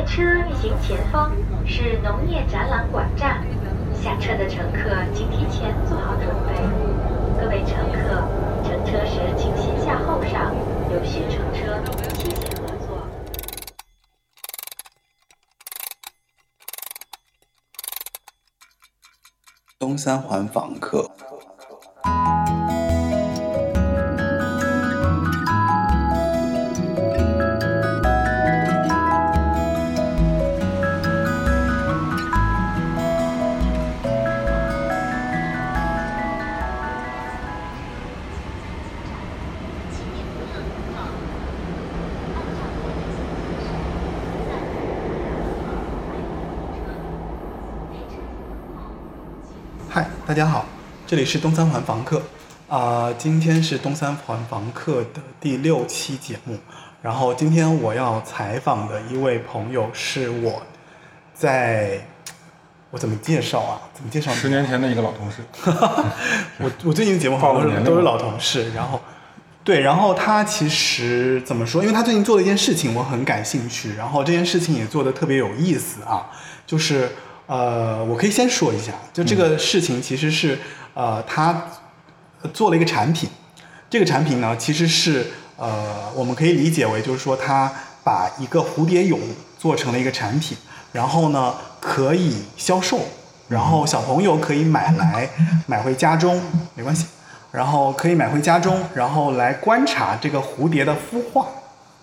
列车运行前方是农业展览馆站，下车的乘客请提前做好准备。各位乘客，乘车时请先下后上，有序乘车，谢谢合作。东三环访客。大家好，这里是东三环房客啊、今天是东三环房客的第六期节目。然后今天我要采访的一位朋友是我在，我怎么介绍啊？怎么介绍？十年前的一个老同事，我我最近的节目好像暴露年龄都是都是老同事，然后对，然后他其实怎么说？因为他最近做了一件事情，我很感兴趣，然后这件事情也做的特别有意思啊，就是呃，我可以先说一下，就这个事情其实是呃，他做了一个产品，这个产品呢其实是呃，我们可以理解为就是说他把一个蝴蝶蛹做成了一个产品，然后呢可以销售。然后小朋友可以买来买回家中，没关系。然后可以买回家中，然后来观察这个蝴蝶的孵化，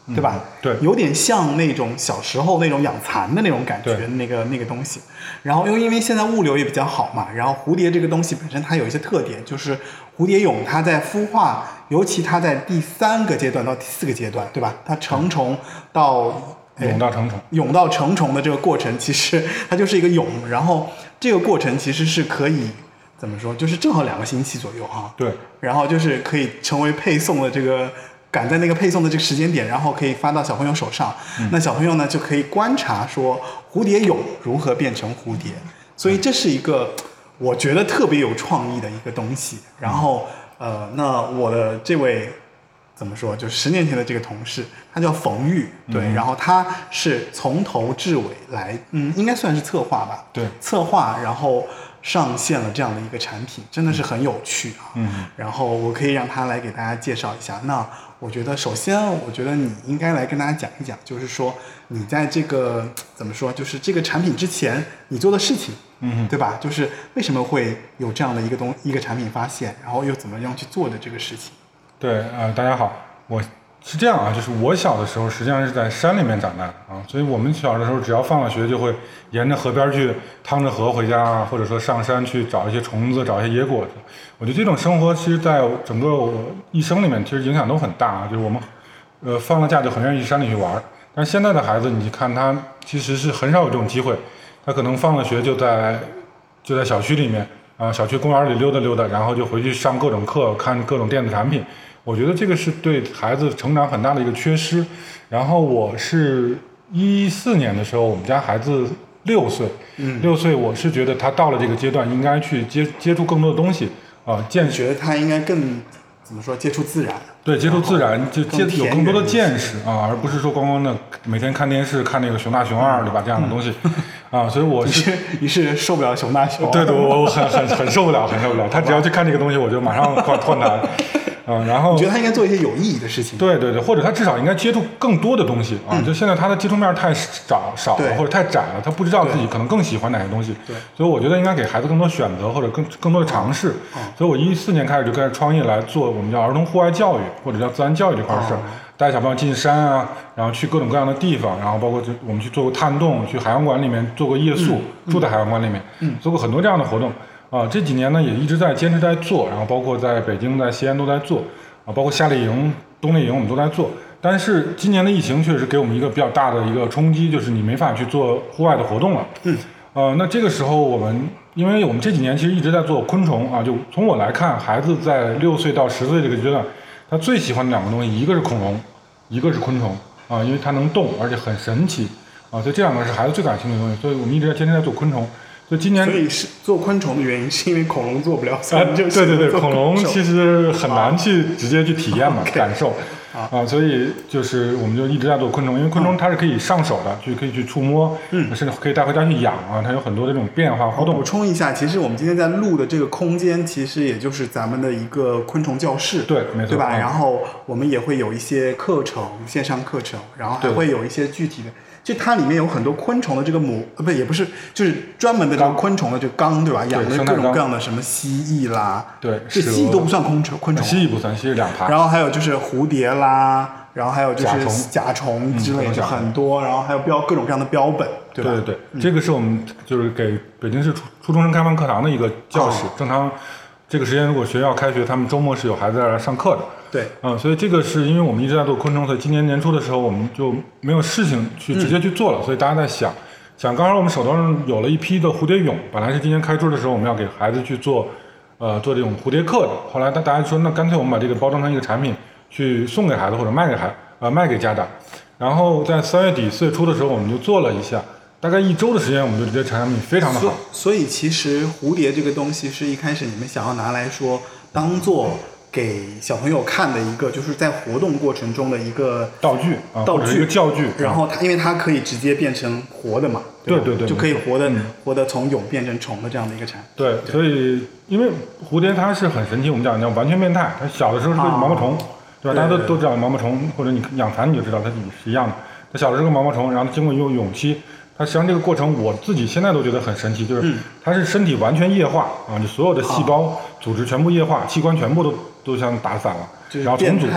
对吧？对有点像那种小时候那种养蚕的那种感觉，那个那个东西。然后又因为现在物流也比较好嘛，然后蝴蝶这个东西本身它有一些特点，就是蝴蝶蛹它在孵化，尤其它在第三个阶段到第四个阶段，对吧？它成虫到哎蛹到成虫，蛹到成虫的这个过程，其实它就是一个蛹，然后这个过程其实是可以怎么说，就是正好两个星期左右哈、对，然后就是可以成为配送的这个赶在那个配送的这个时间点，然后可以发到小朋友手上。那小朋友呢就可以观察说蝴蝶蛹如何变成蝴蝶，所以这是一个我觉得特别有创意的一个东西。然后呃，那我的这位怎么说，就十年前的这个同事，他叫冯玉，对，嗯然后他是从头至尾来，嗯，应该算是策划吧，对。策划，然后上线了这样的一个产品，真的是很有趣啊。嗯，然后我可以让他来给大家介绍一下。那我觉得，首先，我觉得你应该来跟大家讲一讲，就是说你在这个怎么说，就是这个产品之前你做的事情，嗯对吧？就是为什么会有这样的一个东一个产品发现，然后又怎么样去做的这个事情。对，呃，大家好，我是这样啊，就是我小的时候实际上是在山里面长大的啊，所以我们小的时候只要放了学就会沿着河边去趟着河回家啊，或者说上山去找一些虫子，找一些野果子。我觉得这种生活其实在整个我一生里面其实影响都很大啊，就是我们呃放了假就很愿意去山里去玩，但是现在的孩子你看他其实是很少有这种机会，他可能放了学就在就在小区里面啊、小区公园里溜达溜达，然后就回去上各种课，看各种电子产品。我觉得这个是对孩子成长很大的一个缺失。然后我是一四年的时候，我们家孩子六岁，嗯六岁，我是觉得他到了这个阶段，应该去接接触更多的东西啊、见你觉得他应该更怎么说，接触自然？对，接触自然，就接有更多的见识啊，而不是说光光的每天看电视看那个熊大熊二，对吧？这样的东西啊，所以我 是是你是受不了熊大熊？对对，我我很很 很受不了，很受不了。他只要去看这个东西，我就马上换换他。嗯，然后我觉得他应该做一些有意义的事情。对对对，或者他至少应该接触更多的东西啊。就现在他的接触面太少少了，或者太窄了，他不知道自己可能更喜欢哪些东西。对所以我觉得应该给孩子更多选择，或者更更多的尝试。所以我一四年开始就开始创业来做我们叫儿童户外教育或者叫自然教育这块事儿哦，带小朋友进山啊，然后去各种各样的地方，然后包括就我们去做过探洞，去海洋馆里面做过夜宿，住在海洋馆里面，做过很多这样的活动。啊，这几年呢也一直在坚持在做，然后包括在北京、在西安都在做，啊，包括夏令营、冬令营我们都在做。但是今年的疫情确实给我们一个比较大的一个冲击，就是你没法去做户外的活动了。嗯。呃，那这个时候我们，因为我们这几年其实一直在做昆虫啊，就从我来看，孩子在六岁到十岁这个阶段，他最喜欢的两个东西，一个是恐龙，一个是昆虫啊，因为它能动，而且很神奇啊，所以这两个是孩子最感兴趣的东西，所以我们一直在坚持在做昆虫。所以今年所以是做昆虫的原因，是因为恐龙做不了，所以哎，你就对对对，恐龙其实很难去直接去体验嘛，感受。啊，所以就是我们就一直在做昆虫，因为昆虫它是可以上手的，就可以去触摸，嗯，甚至可以带回家去养啊，它有很多的这种变化互动。补。充一下，其实我们今天在录的这个空间，其实也就是咱们的一个昆虫教室，对没错。对吧？嗯。然后我们也会有一些课程，线上课程，然后还会有一些具体的，就它里面有很多昆虫的这个母，呃，不也不是，就是专门的这个昆虫的这个缸，对吧？养的各种各样的什么蜥蜴啦，对这蜥蜴都不算昆虫，昆虫，蜥蜴不算，蜥蜴两爬。然后还有就是蝴蝶啦，然后还有就是甲虫甲虫之类的很多，然后还有标各种各样的标本，对吧？对对对，这个是我们就是给北京市初初中生开放课堂的一个教室。哦正常这个时间如果学校开学，他们周末是有孩子在这上课的。对。嗯，所以这个是因为我们一直在做昆虫，所以今年年初的时候我们就没有事情去直接去做了，所以大家在想，想刚好我们手头上有了一批的蝴蝶蛹，本来是今年开春的时候我们要给孩子去做，呃，做这种蝴蝶课的，后来大大家说那干脆我们把这个包装成一个产品去送给孩子或者卖给孩呃卖给家长，然后在三月底四月初的时候我们就做了一下，大概一周的时间我们就觉得产品非常的好，所以其实蝴蝶这个东西是一开始你们想要拿来说当做给小朋友看的一个，就是在活动过程中的一个道具啊，道或者是一具个教具，然后它因为它可以直接变成活的嘛，吧对对对就可以活的嗯。活的从蛹变成虫的这样的一个产品。对，所以因为蝴蝶它是很神奇，我们讲叫完全变态，它小的时候是毛毛虫，对吧？对大家都都知道毛毛虫，或者你养蚕你就知道它是一样的。它小的时候毛毛虫，然后经过用蛹期，它实际上这个过程我自己现在都觉得很神奇，就是嗯。它是身体完全液化啊，你所有的细胞组织全部液化，器官全部都都像打散了，就是然后重组，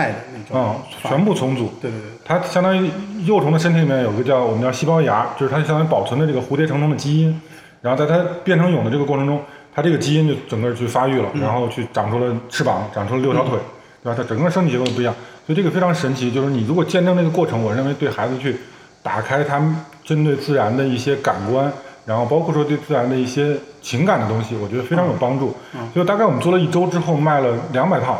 嗯，全部重组。对对对，它相当于幼虫的身体里面有个叫我们叫细胞芽，就是它相当于保存的这个蝴蝶成虫的基因，然后在它变成蛹的这个过程中，它这个基因就整个去发育了，然后去长出了翅膀，长出了六条腿，对吧？它整个身体结构都不一样，所以这个非常神奇。就是你如果见证这个过程，我认为对孩子去打开他们针对自然的一些感官，然后包括说对自然的一些情感的东西，我觉得非常有帮助。所以大概我们做了一周之后，卖了两百套。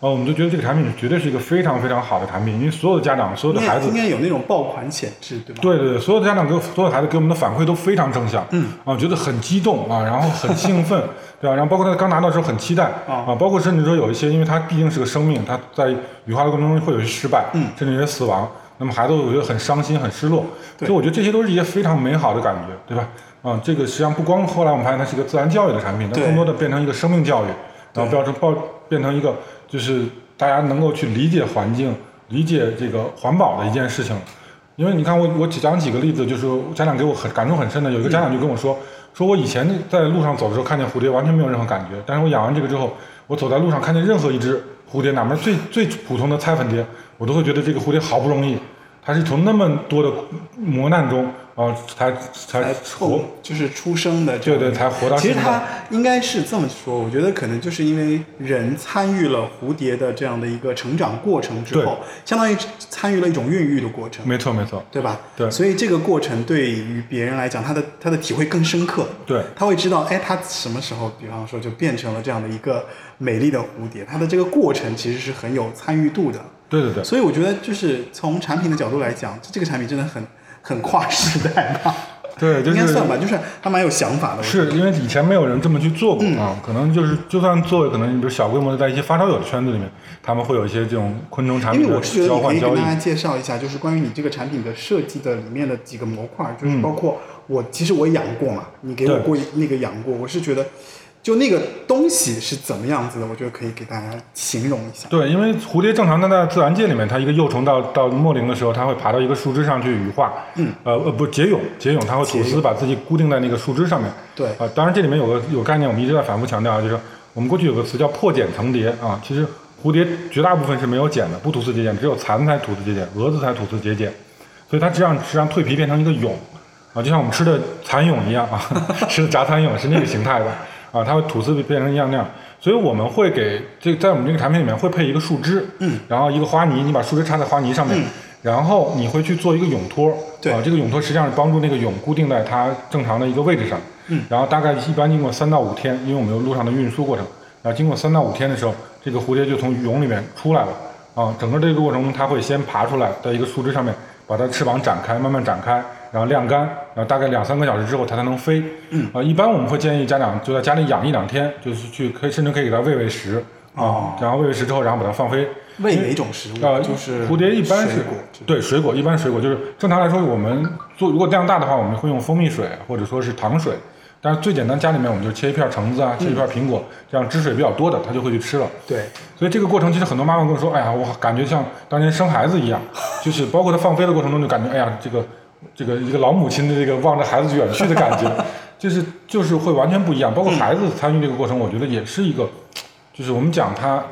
呃，我们就觉得这个产品绝对是一个非常非常好的产品，因为所有的家长、所有的孩子应该有那种爆款潜质，对吧？对对对，所有的家长给我所有的孩子给我们的反馈都非常正向，嗯啊，觉得很激动啊，然后很兴奋，对吧？然后包括他刚拿到的时候很期待啊啊，包括甚至说有一些，因为他毕竟是个生命，他在羽化的过程中会有些失败，嗯甚至有些死亡，那么孩子会觉得很伤心、很失落，所以我觉得这些都是一些非常美好的感觉，对吧？啊，这个实际上不光后来我们发现它是一个自然教育的产品，它更多的变成一个生命教育，然后变成报变成一个就是大家能够去理解环境、理解这个环保的一件事情。因为你看我我只讲几个例子，就是家长给我很感触很深的，有一个家长就跟我说，说我以前在路上走的时候看见蝴蝶完全没有任何感觉，但是我养完这个之后，我走在路上看见任何一只蝴蝶，哪怕最最普通的菜粉蝶，我都会觉得这个蝴蝶好不容易，它是从那么多的磨难中啊、才才才就是出生的对对，才活到。其实他应该是这么说，我觉得可能就是因为人参与了蝴蝶的这样的一个成长过程之后，相当于参与了一种孕育的过程，没错没错，对吧？对所以这个过程对于别人来讲，他的他的体会更深刻。对他会知道，哎，他什么时候，比方说就变成了这样的一个美丽的蝴蝶，它的这个过程其实是很有参与度的。对对对。所以我觉得，就是从产品的角度来讲，这个产品真的很很跨时代吧。对，就是应该算吧，就是还蛮有想法的。是因为以前没有人这么去做过、嗯啊，可能就是就算做，可能你比如小规模的在一些发烧友的圈子里面，他们会有一些这种昆虫产品的因为我是觉得交换交易你可以跟大。家介绍一下，就是关于你这个产品的设计的里面的几个模块，就是嗯包括我其实我养过嘛，你给我过那个养过，我是觉得就那个东西是怎么样子的，我觉得可以给大家形容一下。对，因为蝴蝶正常的在自然界里面，它一个幼虫到到末龄的时候，它会爬到一个树枝上去羽化，嗯，呃呃不结蛹，结蛹它会吐丝把自己固定在那个树枝上面，对。啊、当然这里面有个有概念，我们一直在反复强调，就是我们过去有个词叫破茧成蝶啊，其实蝴蝶绝大部分是没有茧的，不吐丝结茧，只有蚕才吐丝结茧，蛾子才吐丝结茧，所以它实际上实际上蜕皮变成一个蛹，啊，就像我们吃的蚕蛹一样啊，吃的炸蚕蛹是那个形态的啊，它会吐丝变成一样那样。所以我们会给这在我们这个产品里面会配一个树枝，嗯，然后一个花泥，你把树枝插在花泥上面，嗯。然后你会去做一个泳托，对。啊，这个泳托实际上是帮助那个蛹固定在它正常的一个位置上，嗯，然后大概一般经过三到五天，因为我们有路上的运输过程，然后经过三到五天的时候，这个蝴蝶就从蛹里面出来了，啊，整个这个过程中它会先爬出来，在一个树枝上面把它翅膀展开，慢慢展开，然后晾干，然后大概两三个小时之后它才能飞，嗯，啊，一般我们会建议家长就在家里养一两天，就是去可以甚至可以给它喂喂食，哦。啊，然后喂喂食之后，然后把它放飞。喂哪种食物？呃，就是蝴蝶一般是对水果，一般水果。就是正常来说，我们做如果量大的话，我们会用蜂蜜水或者说是糖水。但是最简单，家里面我们就切一片橙子啊，切一片苹果，这样汁水比较多的，它就会去吃了。对，所以这个过程其实很多妈妈跟我说，哎呀，我感觉像当年生孩子一样，就是包括它放飞的过程中，就感觉哎呀，这个这个一个老母亲的这个望着孩子远去的感觉，就是就是会完全不一样。包括孩子参与这个过程，我觉得也是一个，就是我们讲他，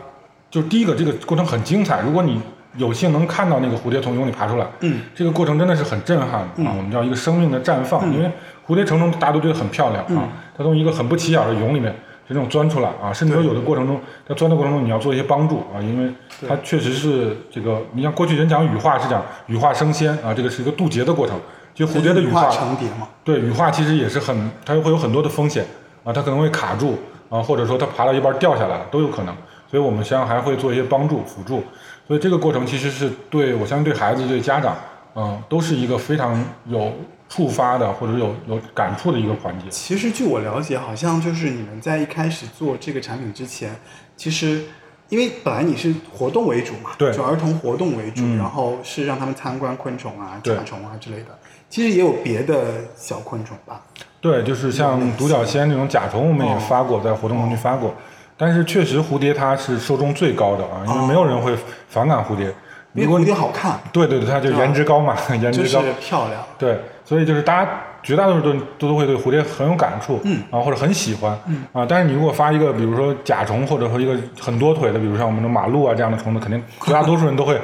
就是第一个这个过程很精彩。如果你有幸能看到那个蝴蝶从蛹里爬出来，嗯，这个过程真的是很震撼啊！我们叫一个生命的绽放，因为蝴蝶成虫大家都觉得很漂亮啊，它从一个很不起眼的蛹里面就这种钻出来啊，甚至说有的过程中，在钻的过程中你要做一些帮助啊，因为它确实是这个，你像过去人讲羽化是讲羽化升仙啊，这个是一个渡劫的过程，其实蝴蝶的羽化化成蝶嘛。对，羽化其实也是很，它会有很多的风险啊，它可能会卡住啊，或者说它爬到一半掉下来了都有可能，所以我们实际上还会做一些帮助辅助，所以这个过程其实是对我相信对孩子对家长，嗯、都是一个非常有触发的或者有有感触的一个环节。其实据我了解，好像就是你们在一开始做这个产品之前，其实因为本来你是活动为主嘛，对就儿童活动为主，嗯然后是让他们参观昆虫啊、甲虫啊之类的。其实也有别的小昆虫吧？对，就是像独角仙这种甲虫，我们也发过，在活动中去发过。但是确实蝴蝶它是受众最高的啊，因为没有人会反感蝴蝶。因为蝴蝶好看，对对对，它就颜值高嘛，颜就是值高。漂亮。对，所以就是大家绝大多数都都都会对蝴蝶很有感触，嗯，啊或者很喜欢，嗯啊，但是你如果发一个比如说甲虫或者说一个很多腿的，比如像我们的马路啊这样的虫子，肯定绝大多数人都会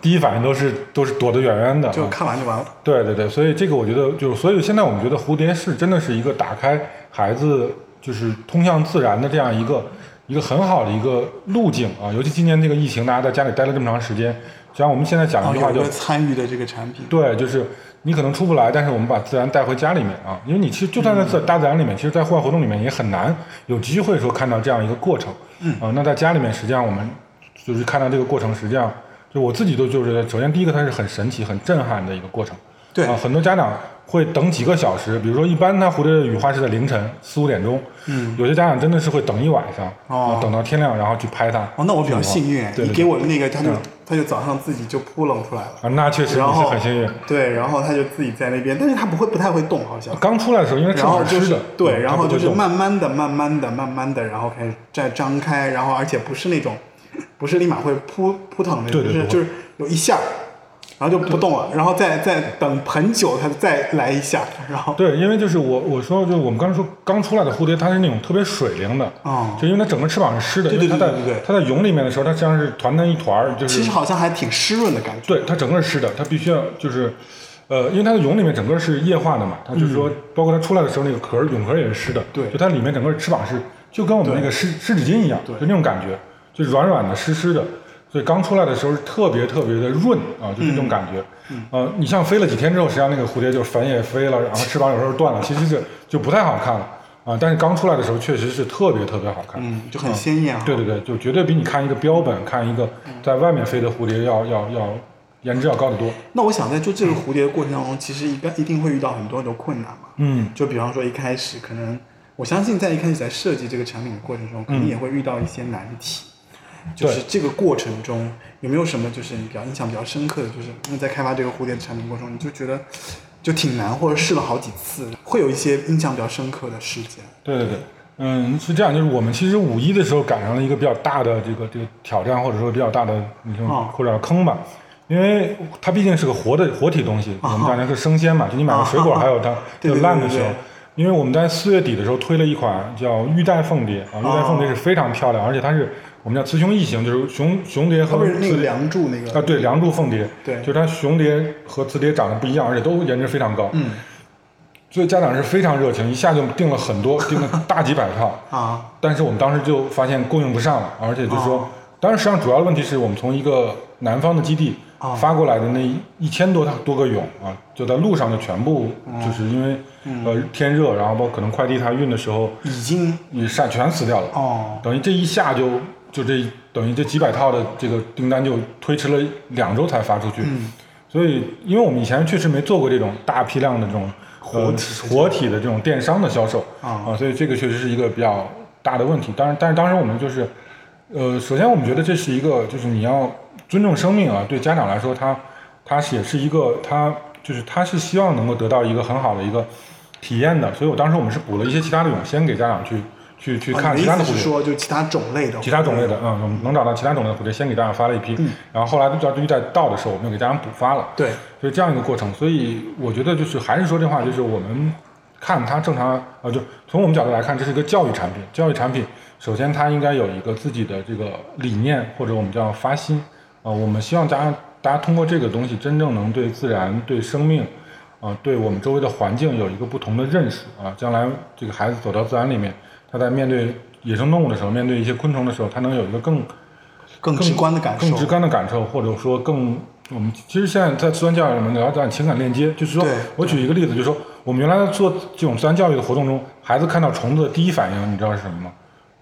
第一反应都是都是躲得远远的，就啊看完就完了。对对对，所以这个我觉得就是，所以现在我们觉得蝴蝶是真的是一个打开孩子就是通向自然的这样一个一个很好的一个路径啊，尤其今年这个疫情，大家在家里待了这么长时间，像我们现在讲然后一句话叫哦有一个参与的这个产品，对，就是你可能出不来，但是我们把自然带回家里面啊，因为你其实就算在自大自然里面，其实，在户外活动里面也很难有机会说看到这样一个过程。嗯啊，那在家里面，实际上我们就是看到这个过程，实际上就我自己都就是，首先第一个它是很神奇、很震撼的一个过程。对啊，很多家长会等几个小时，比如说一般它蝴蝶的羽化是在凌晨四五点钟，嗯，有些家长真的是会等一晚上，哦啊，等到天亮然后去拍它。哦，那我比较幸运，对对对你给我的那个，他就嗯他就早上自己就扑棱出来了。啊，那确实你是很幸运。对，然后他就自己在那边，但是他不会不太会动，好像。刚出来的时候，因为翅然后就是膀湿的，对，嗯然后就是慢慢的、慢慢的、慢慢的，然后开始再张开，然后而且不是那种，不是立马会扑扑腾的，就是就是有一下，然后就不动了，然后再再等很久，它再来一下，然后。对，因为就是我我说就是我们刚才说刚出来的蝴蝶，它是那种特别水灵的，嗯就因为它整个翅膀是湿的，对因为它在对对对。对它在蛹里面的时候，它像是团成一团儿，就是其实好像还挺湿润的感觉。对它整个是湿的，它必须要就是，呃，因为它的蛹里面整个是液化的嘛，它就是说，包括它出来的时候那个壳蛹壳也是湿的，嗯对。就它里面整个翅膀是就跟我们那个湿湿纸巾一样，对。就那种感觉，就软软的湿湿的。所以刚出来的时候是特别特别的润啊，就这种感觉。嗯呃，你像飞了几天之后，实际上那个蝴蝶就粉也飞了，然后翅膀有时候断了，其实是就不太好看了啊。但是刚出来的时候确实是特别特别好看。嗯，就很鲜艳啊。对对对，就绝对比你看一个标本、看一个在外面飞的蝴蝶要要要颜值要高得多。那我想在做这个蝴蝶的过程当中，其实一般一定会遇到很多很多困难嘛。嗯，就比方说一开始可能，我相信在一开始在设计这个产品的过程中，肯定也会遇到一些难题。就是这个过程中有没有什么就是你比较印象比较深刻的，就是因为在开发这个蝴蝶的产品过程中，你就觉得就挺难，或者试了好几次，会有一些印象比较深刻的事件。对对对，嗯，是这样，就是我们其实五一的时候赶上了一个比较大的这个这个挑战，或者说比较大的你说哦或者叫坑吧。因为它毕竟是个活的活体东西，我们讲的是生鲜嘛，就你买个水果还有它对对就烂的时候。因为我们在四月底的时候推了一款叫玉带凤蝶啊，玉带凤蝶是非常漂亮，而且它是我们叫雌雄异形，就是雄雄蝶和它不是那个雌梁祝那个啊，对，梁祝凤蝶，对就是它雄蝶和雌蝶长得不一样，而且都颜值非常高，嗯。所以家长是非常热情，一下就订了很多，订了 大几百套，啊。但是我们当时就发现供应不上了，而且就是说，当然实际上主要的问题是我们从一个南方的基地哦发过来的那一千多套多个蛹啊，就在路上就全部就是因为呃天热，然后包括可能快递它运的时候已经也晒全死掉了，哦。等于这一下就就这等于这几百套的这个订单就推迟了两周才发出去，嗯所以因为我们以前确实没做过这种大批量的这种呃活体活体的这种电商的销售啊啊，所以这个确实是一个比较大的问题。当然，但是当时我们就是呃，首先我们觉得这是一个，就是你要尊重生命啊。对家长来说，他他是也是一个，他就是他是希望能够得到一个很好的一个体验的。所以我当时我们是补了一些其他的泳，先给家长去去去看其他的蝴蝶。说，就其他种类的，其他种类的，嗯，我们能找到其他种类的蝴蝶，先给大家发了一批，然后后来到遇在到的时候，我们又给家长补发了，对，所以这样一个过程。所以我觉得就是还是说这话，就是我们看它正常，呃，就从我们角度来看，这是一个教育产品。教育产品首先它应该有一个自己的这个理念，或者我们叫发心，啊、我们希望大家大家通过这个东西，真正能对自然、对生命，啊、对我们周围的环境有一个不同的认识啊。将来这个孩子走到自然里面，他在面对野生动物的时候，面对一些昆虫的时候，他能有一个更更直观的感受，更直观的感受，或者说更我们其实现在在自然教育里面聊讲情感链接，就是说我举一个例子，就是说我们原来在做这种自然教育的活动中，孩子看到虫子的第一反应，你知道是什么吗？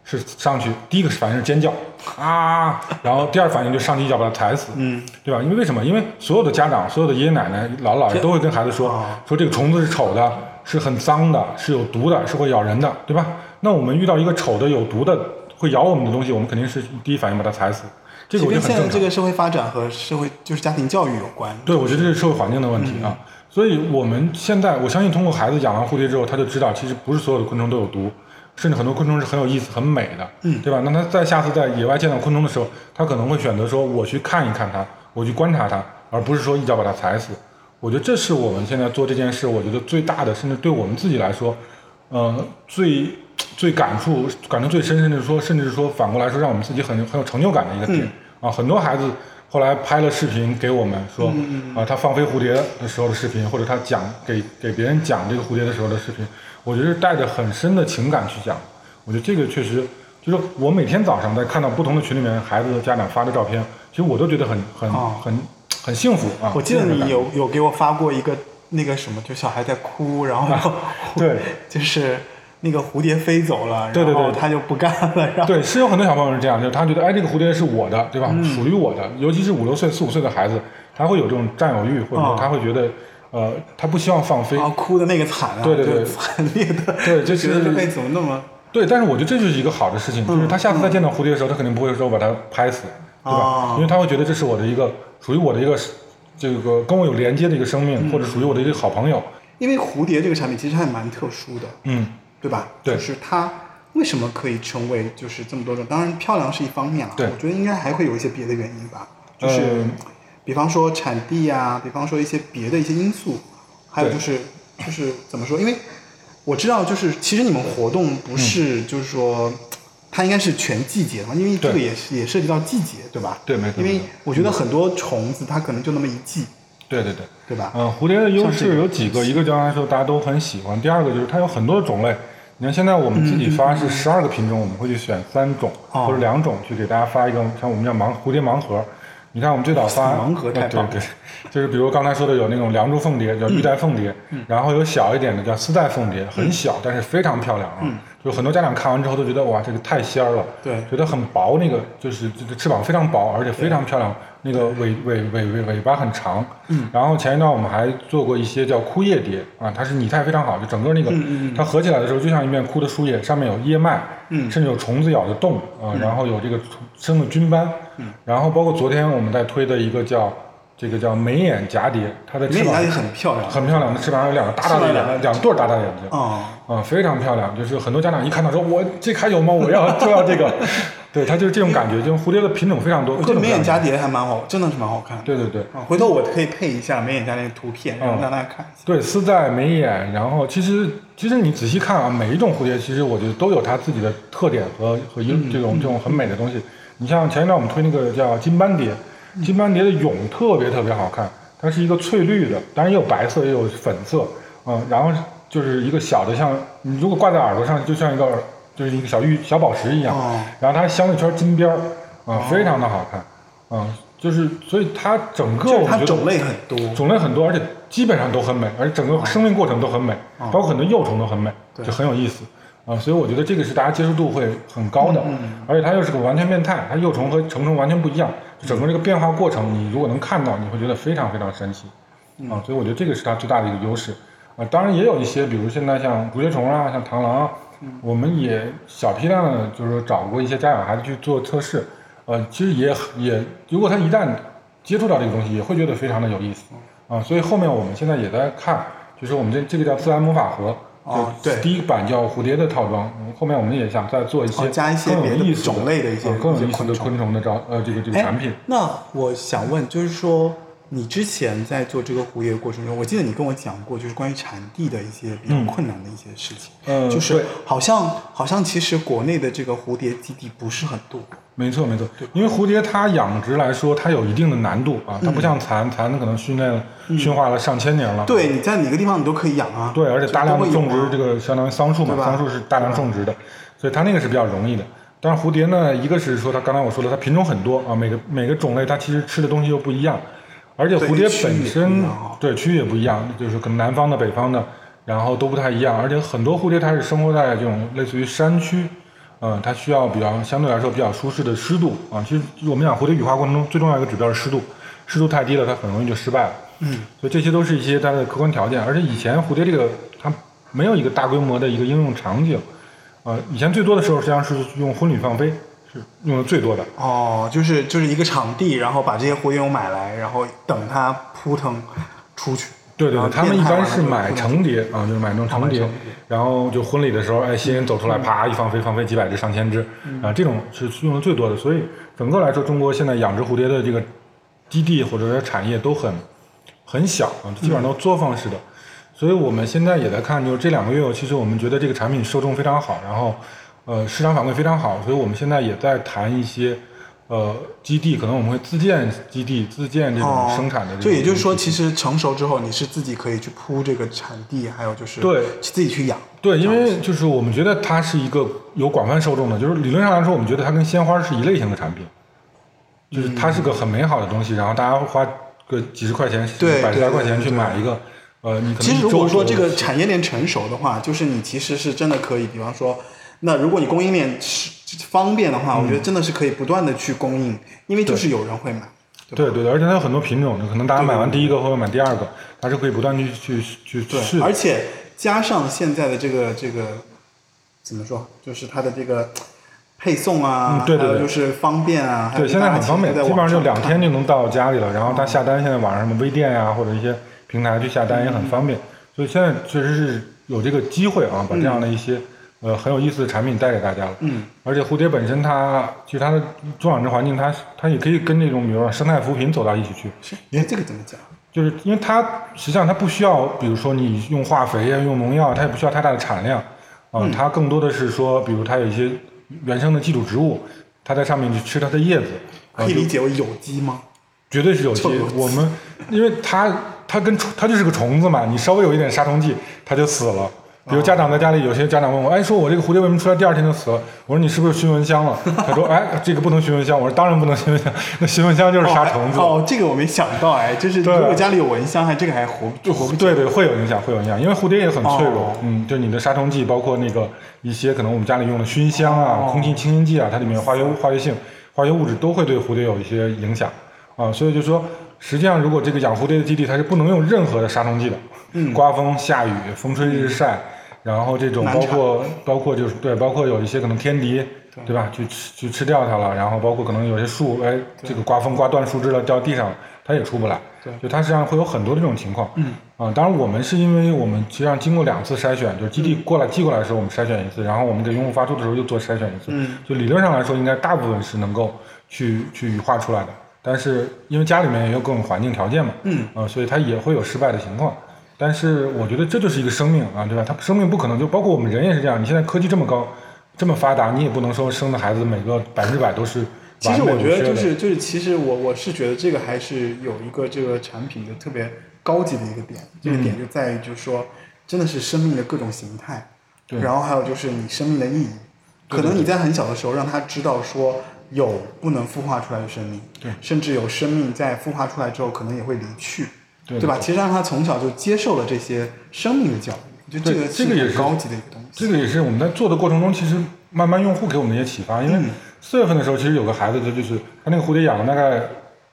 是上去第一个反应是尖叫啊，然后第二反应就上去一脚把它踩死，嗯，对吧？因为为什么？因为所有的家长、所有的爷爷奶奶、姥姥姥爷都会跟孩子说，啊说这个虫子是丑的，是很脏的，是有毒的，是会咬人的，对吧？那我们遇到一个丑的、有毒的、会咬我们的东西，我们肯定是第一反应把它踩死，这个这跟现在我觉得很正常。这个社会发展和社会就是家庭教育有关。对，我觉得这是社会环境的问题啊。所以我们现在，我相信通过孩子养完蝴蝶之后，他就知道，其实不是所有的昆虫都有毒，甚至很多昆虫是很有意思、很美的，嗯对吧？那他在下次在野外见到昆虫的时候，他可能会选择说，我去看一看它，我去观察它，而不是说一脚把它踩死。我觉得这是我们现在做这件事，我觉得最大的，甚至对我们自己来说，呃，最最感触感触最深，甚至说，甚至说反过来说，让我们自己很很有成就感的一个点、啊。很多孩子后来拍了视频给我们说，啊，他放飞蝴蝶的时候的视频，或者他讲给给别人讲这个蝴蝶的时候的视频，我觉得是带着很深的情感去讲。我觉得这个确实，就是我每天早上在看到不同的群里面孩子家长发的照片，其实我都觉得很很、哦很很幸福啊。我记得你有有给我发过一个那个什么，就小孩在哭，然后对，就是那个蝴蝶飞走了，对对对然后他就不干了，然后对，是有很多小朋友是这样，就是他觉得，哎，这个蝴蝶是我的，对吧？嗯属于我的。尤其是五六岁、四五岁的孩子，他会有这种占有欲，或者说哦他会觉得，呃，他不希望放飞。然后哭的那个惨啊，对对对就惨烈的，对就觉得这辈子怎么那么对，但是我觉得这就是一个好的事情，就是他下次再见到蝴蝶的时候，他肯定不会说把它拍死，对吧？哦因为他会觉得这是我的一个属于我的一个这个跟我有连接的一个生命，或者属于我的一个好朋友。因为蝴蝶这个产品其实还蛮特殊的，嗯，对吧？对就是它为什么可以成为就是这么多种？当然漂亮是一方面啊，对我觉得应该还会有一些别的原因吧，就是、呃比方说产地呀、比方说一些别的一些因素，还有就是就是怎么说？因为我知道就是其实你们活动不是就是说。它应该是全季节的嘛，因为这个也是也涉及到季节，对吧？对没错因为我觉得很多虫子它可能就那么一季，对对对。对吧？嗯，蝴蝶的优势有几个，一个就刚才说大家都很喜欢，第二个就是它有很多的种类。你看现在我们自己发是十二个品种，我们会去选三种哦。或者两种去给大家发一个，像我们叫盲蝴蝶盲盒。你看我们最早发 盲盒太呃棒了。对对，就是比如刚才说的有那种梁祝凤蝶，叫玉带凤蝶，然后有小一点的叫丝带凤蝶，很小但是非常漂亮啊。就很多家长看完之后都觉得哇，这个太仙儿了，对。觉得很薄，那个就是这个翅膀非常薄，而且非常漂亮，那个尾尾尾尾尾巴很长。嗯，然后前一段我们还做过一些叫枯叶蝶啊，它是拟态非常好，就整个那个它合起来的时候就像一面枯的树叶，上面有叶脉，嗯甚至有虫子咬的洞啊，然后有这个生的菌斑，嗯，然后包括昨天我们在推的一个叫这个叫眉眼蛱蝶，它的翅膀很漂亮，很漂亮，的翅膀上有两个大大的是吧眼，两对儿大大眼睛。哦，啊、非常漂亮，就是很多家长一看到说，我这还有吗？我要 就要这个，对，它就是这种感觉，就是蝴蝶的品种非常多，我觉得各种各样的。眉眼蛱蝶还蛮好，真的是蛮好看的。对对对啊，回头我可以配一下眉眼蛱蝶的图片，让大家看一下。对，丝带、眉眼，然后其实其实你仔细看啊，每一种蝴蝶其实我觉得都有它自己的特点和和一这种这种很美的东西。你像前一段我们推那个叫金斑蝶，金斑蝶的蛹特别特别好看，它是一个翠绿的，当然也有白色也有粉色，嗯，然后就是一个小的像你如果挂在耳朵上，就像一个耳就是一个小玉小宝石一样，哦。然后它镶了一圈金边儿，啊、非常的好看，嗯，就是所以它整个我觉得种类很多，种类很多，而且基本上都很美，而且整个生命过程都很美，哦。包括很多幼虫都很美，对。就很有意思啊、所以我觉得这个是大家接受度会很高的，嗯而且它又是个完全变态，它幼虫和成虫完全不一样，整个这个变化过程，你如果能看到，你会觉得非常非常神奇啊、所以我觉得这个是它最大的一个优势。啊，当然也有一些，比如现在像蝴蝶虫啊，像螳螂啊，我们也小批量的，就是说找过一些家长孩子去做测试，呃，其实也也，如果他一旦接触到这个东西，也会觉得非常的有意思。啊。所以后面我们现在也在看，就是我们这这个叫自然魔法盒，哦对。第一版叫蝴蝶的套装，嗯后面我们也想再做一些哦加一些别的种类的一些呃更有意思的昆虫。的招呃这个这个哎产品。那我想问，就是说，你之前在做这个蝴蝶的过程中，我记得你跟我讲过，就是关于产地的一些比较困难的一些事情。嗯就是好像好像其实国内的这个蝴蝶基地不是很多。没错没错，因为蝴蝶它养殖来说，它有一定的难度啊，它嗯不像蚕，蚕可能训练了、驯化了上千年了。对，你在哪个地方你都可以养啊。对，而且大量的种植这个。相当于桑树嘛桑树是大量种植的，所以它那个是比较容易的。但是蝴蝶呢，一个是说它刚才我说的，它品种很多啊，每个每个种类它其实吃的东西又不一样，而且蝴蝶本身对区域也不一样，就是可能南方的、北方的，然后都不太一样，而且很多蝴蝶它是生活在这种类似于山区。嗯，它需要比较相对来说比较舒适的湿度啊。其实我们讲蝴蝶羽化过程中最重要一个指标是湿度，湿度太低了，它很容易就失败了。嗯，所以这些都是一些它的客观条件，而且以前蝴蝶这个它没有一个大规模的一个应用场景，呃，以前最多的时候实际上是用婚礼放飞，是用的最多的。哦，就是就是一个场地，然后把这些蝴蝶蛹买来，然后等它扑腾出去。对对对，他们一般是买成蝶啊，就是买那种成蝶买成蝶，然后就婚礼的时候，哎，新人走出来，啪一放飞，放飞几百只、上千只，啊，这种是用的最多的。所以整个来说，中国现在养殖蝴蝶的这个基地或者说产业都很很小啊，基本上都作坊式的。所以我们现在也在看，就是这两个月，其实我们觉得这个产品受众非常好，然后呃市场反馈非常好，所以我们现在也在谈一些呃基地，可能我们会自建基地、自建这种生产的这种。哦就也就是说，其实成熟之后，你是自己可以去铺这个产地，还有就是对自己去养。对，因为就是我们觉得它是一个有广泛受众的，就是理论上来说，我们觉得它跟鲜花是一类型的产品，就是它是个很美好的东西，然后大家花个几十块钱、对百十来块钱对对对去买一个，呃，你可能其实如果说这个产业链成熟的话，就是你其实是真的可以，比方说，那如果你供应链是方便的话，我觉得真的是可以不断的去供应，因为就是有人会买。对对对，而且它有很多品种，可能大家买完第一个或者买第二个，它是可以不断去去去对，试的。而且加上现在的这个这个怎么说，就是它的这个配送啊，嗯对对对还有就是方便啊，对，现在很方便，基本上就两天就能到家里了。然后他下单，现在网上什么微店呀、或者一些平台去下单也很方便。所以现在确实是有这个机会啊，把这样的一些、呃很有意思的产品带给大家了。嗯，而且蝴蝶本身它其实它的种养殖环境，它它也可以跟那种比如说生态扶贫走到一起去。看看，哎，这个怎么讲？就是因为它实际上它不需要，比如说你用化肥呀、用农药，它也不需要太大的产量，啊、它更多的是说，比如它有一些原生的寄主植物，它在上面去吃它的叶子，啊可以理解为有机吗？绝对是有机有机。我们因为它它跟虫它就是个虫子嘛，你稍微有一点杀虫剂，它就死了。比如家长在家里，有些家长问我，哎，说我这个蝴蝶为什么出来第二天就死了？我说你是不是熏蚊香了？他说，哎，这个不能熏蚊香。我说当然不能熏蚊香，那熏蚊香就是杀虫子。哦，这个我没想到哎，就是如果家里有蚊香，还这个还活就活不对对，会有影响，会有影响，因为蝴蝶也很脆弱。哦嗯，就你的杀虫剂，包括那个一些可能我们家里用的熏香啊、哦空气清新剂啊，它里面化学化学性、化学物质都会对蝴蝶有一些影响啊。所以就说，实际上如果这个养蝴蝶的基地它是不能用任何的杀虫剂的，嗯刮风下雨、风吹日晒，然后这种包括包括就是对，包括有一些可能天敌。对吧？去吃去吃掉它了，然后包括可能有些树，哎，这个刮风刮断树枝了，掉地上了，它也出不来。对就它实际上会有很多这种情况。嗯。啊，当然我们是因为我们实际上经过两次筛选，就是基地过来寄过来的时候我们筛选一次，然后我们给用户发出的时候又做筛选一次。嗯。就理论上来说，应该大部分是能够去去羽化出来的，但是因为家里面也有各种环境条件嘛。嗯。啊，所以它也会有失败的情况。但是我觉得这就是一个生命啊，对吧？它生命不可能就包括我们人也是这样。你现在科技这么高，这么发达，你也不能说生的孩子每个百分之百都是其实我觉得就是就是，其实我我是觉得这个还是有一个这个产品的特别高级的一个点，这个嗯点就在于就是说，真的是生命的各种形态，对然后还有就是你生命的意义，可能你在很小的时候让他知道说有不能孵化出来的生命，对甚至有生命在孵化出来之后可能也会离去，对对吧？其实让他从小就接受了这些生命的教育，就这个这个也是高级的一个东西。这个也是我们在做的过程中，其实慢慢用户给我们的一些启发。因为嗯四月份的时候，其实有个孩子，他就是他那个蝴蝶养了大概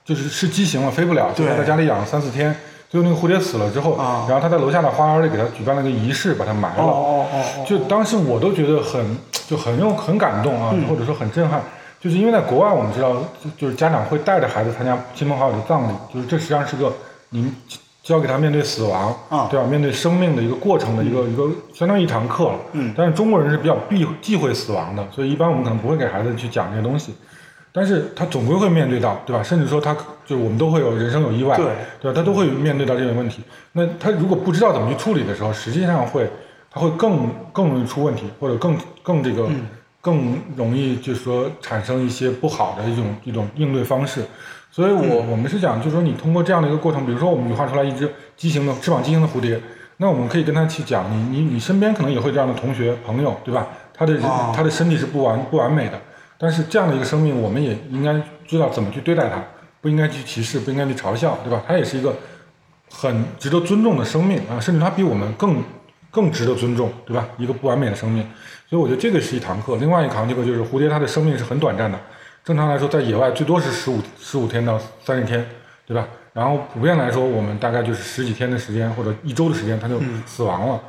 就是是畸形了，飞不了，就对他在家里养了三四天，最后那个蝴蝶死了之后，啊然后他在楼下的花园里给他举办了个仪式，把它埋了。哦哦哦就当时我都觉得很就很用很感动啊，或者说很震撼，就是因为在国外我们知道，就就是家长会带着孩子参加亲朋好友的葬礼，就是这实际上是个您教给他面对死亡，啊对吧？面对生命的一个过程的一个、一个相当于一堂课了。嗯但是中国人是比较避忌讳死亡的，所以一般我们可能不会给孩子去讲这些东西。但是他总归会面对到，对吧？甚至说他就是我们都会有人生有意外，对对吧？他都会面对到这些问题。那他如果不知道怎么去处理的时候，实际上会他会更更容易出问题，或者更更这个、更容易就是说产生一些不好的一种一种应对方式。所以我、我们是讲，就是说你通过这样的一个过程，比如说我们羽化出来一只畸形的翅膀畸形的蝴蝶，那我们可以跟他去讲，你你你身边可能也会这样的同学朋友，对吧？他的人、哦他的身体是不完不完美的，但是这样的一个生命，我们也应该知道怎么去对待它，不应该去歧视，不应该去嘲笑，对吧？它也是一个很值得尊重的生命啊，甚至它比我们更更值得尊重，对吧？一个不完美的生命，所以我觉得这个是一堂课。另外一堂这个就是蝴蝶，它的生命是很短暂的，正常来说在野外最多是十五十五天到三十天，对吧？然后普遍来说，我们大概就是十几天的时间或者一周的时间，它就死亡了。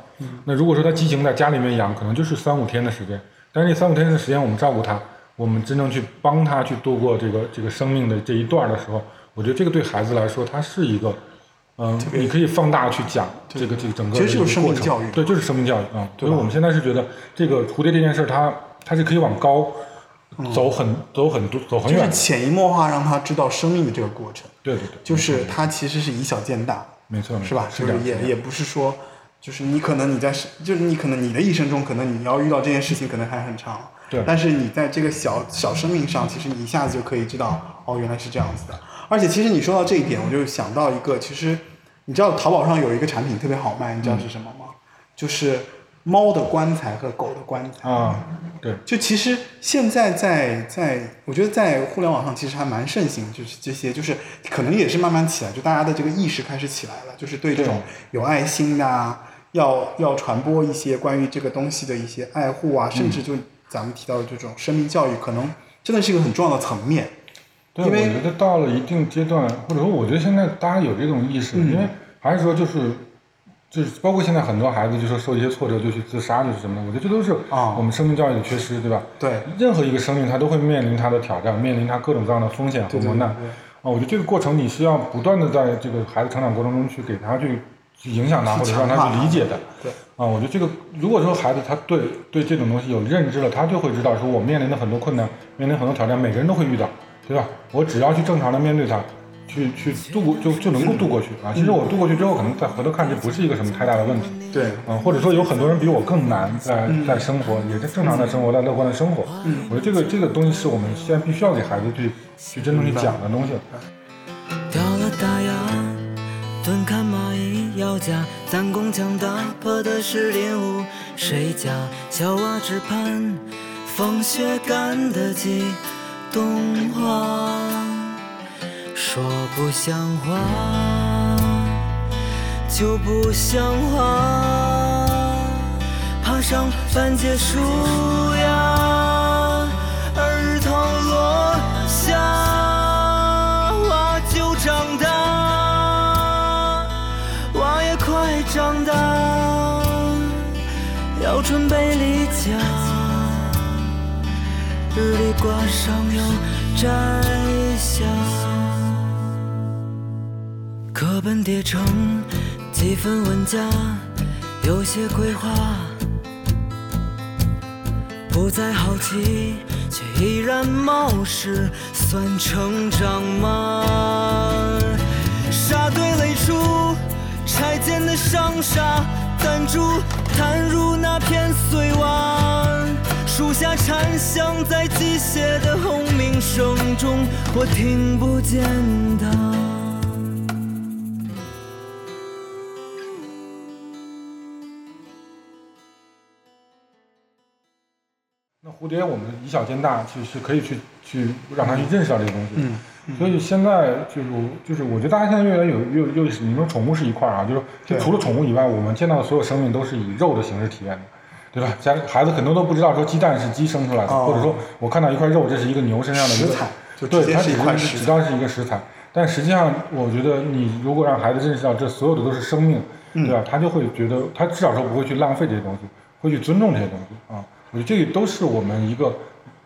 那如果说它畸形在家里面养，可能就是三五天的时间，但是这三五天的时间我们照顾它，我们真正去帮它去度过这个这个生命的这一段的时候，我觉得这个对孩子来说，它是一个，嗯、你可以放大去讲这个这个整个的一个其实就是生命过程教育对，就是生命教育啊。所以我们现在是觉得这个蝴蝶这件事儿，它它是可以往高走很走很多走很远的。就是潜移默化让他知道生命的这个过程，对对对，就是他其实是以小见大，没错，没错是吧？就是也也不是说，就是你可能你在就是你可能你的一生中，可能你要遇到这件事情可能还很长，对但是你在这个小小生命上，其实你一下子就可以知道，哦，原来是这样子的。而且其实你说到这一点，我就想到一个，其实你知道淘宝上有一个产品特别好卖，你知道是什么吗？就是猫的棺材和狗的棺材。啊，对，就其实现在在在，我觉得在互联网上其实还蛮盛行，就是这些，就是可能也是慢慢起来，就大家的这个意识开始起来了，就是对这种有爱心的啊，要要传播一些关于这个东西的一些爱护啊，甚至就咱们提到的这种生命教育，可能真的是一个很重要的层面。对，我觉得到了一定阶段，或者说我觉得现在大家有这种意识，嗯因为还是说就是就是包括现在很多孩子就说受一些挫折就去自杀就是什么的，我觉得这都是啊我们生命教育的缺失，对吧？对，任何一个生命，他都会面临他的挑战，面临他各种各样的风险和磨难。啊，我觉得这个过程你是要不断的在这个孩子成长过程中去给他去去影响他，或者让他去理解的。对，啊，我觉得这个如果说孩子他对对这种东西有认知了，他就会知道说我面临的很多困难，面临很多挑战，每个人都会遇到，对吧？我只要去正常的面对它，去去度过就就能够度过去啊。其实我度过去之后，可能再回头看，这不是一个什么太大的问题。对，嗯，或者说有很多人比我更难在在生活，也是正常的生活，在乐观的生活。嗯，我觉得这个这个东西是我们现在必须要给孩子去去真正去讲的东西。掉了大牙，蹲看蚂蚁咬甲，弹弓枪打破的是猎物，谁家小娃只盼风雪赶得及冬花，说不像话就不像话，爬上半截树呀，而头落下，娃就长大，娃也快长大，要准备离家，日历挂上又摘下。课本叠成几份文家，有些规划，不再好奇，却依然冒失，算成长吗？沙堆垒出拆建的商厦，弹珠弹入那片碎瓦，树下蝉响在机械的轰鸣声中，我听不见它。蝴蝶我们以小见大，去是可以去去让他去认识到这个东西。嗯所以现在就是就是，我觉得大家现在越来越有越越你说宠物是一块儿啊，就是就除了宠物以外，我们见到的所有生命都是以肉的形式体验的，对吧？家孩子很多都不知道说鸡蛋是鸡生出来的，哦或者说我看到一块肉，这是一个牛身上的一个食材对，它只块食材只当是一个食材。但实际上，我觉得你如果让孩子认识到这所有的都是生命，嗯对吧？他就会觉得，他至少说不会去浪费这些东西，会去尊重这些东西啊。我觉得这个都是我们一个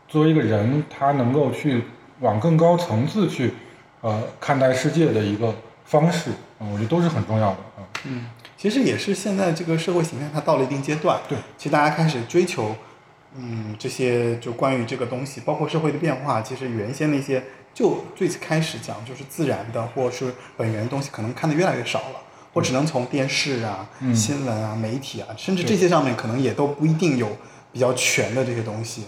作为一个人，他能够去往更高层次去呃看待世界的一个方式啊，我觉得都是很重要的啊。嗯，其实也是现在这个社会形态它到了一定阶段，对，其实大家开始追求，嗯，这些就关于这个东西，包括社会的变化，其实原先那些就最开始讲就是自然的或是本源的东西，可能看的越来越少了，或只能从电视啊、嗯新闻啊、媒体啊，甚至这些上面可能也都不一定有比较全的这些东西，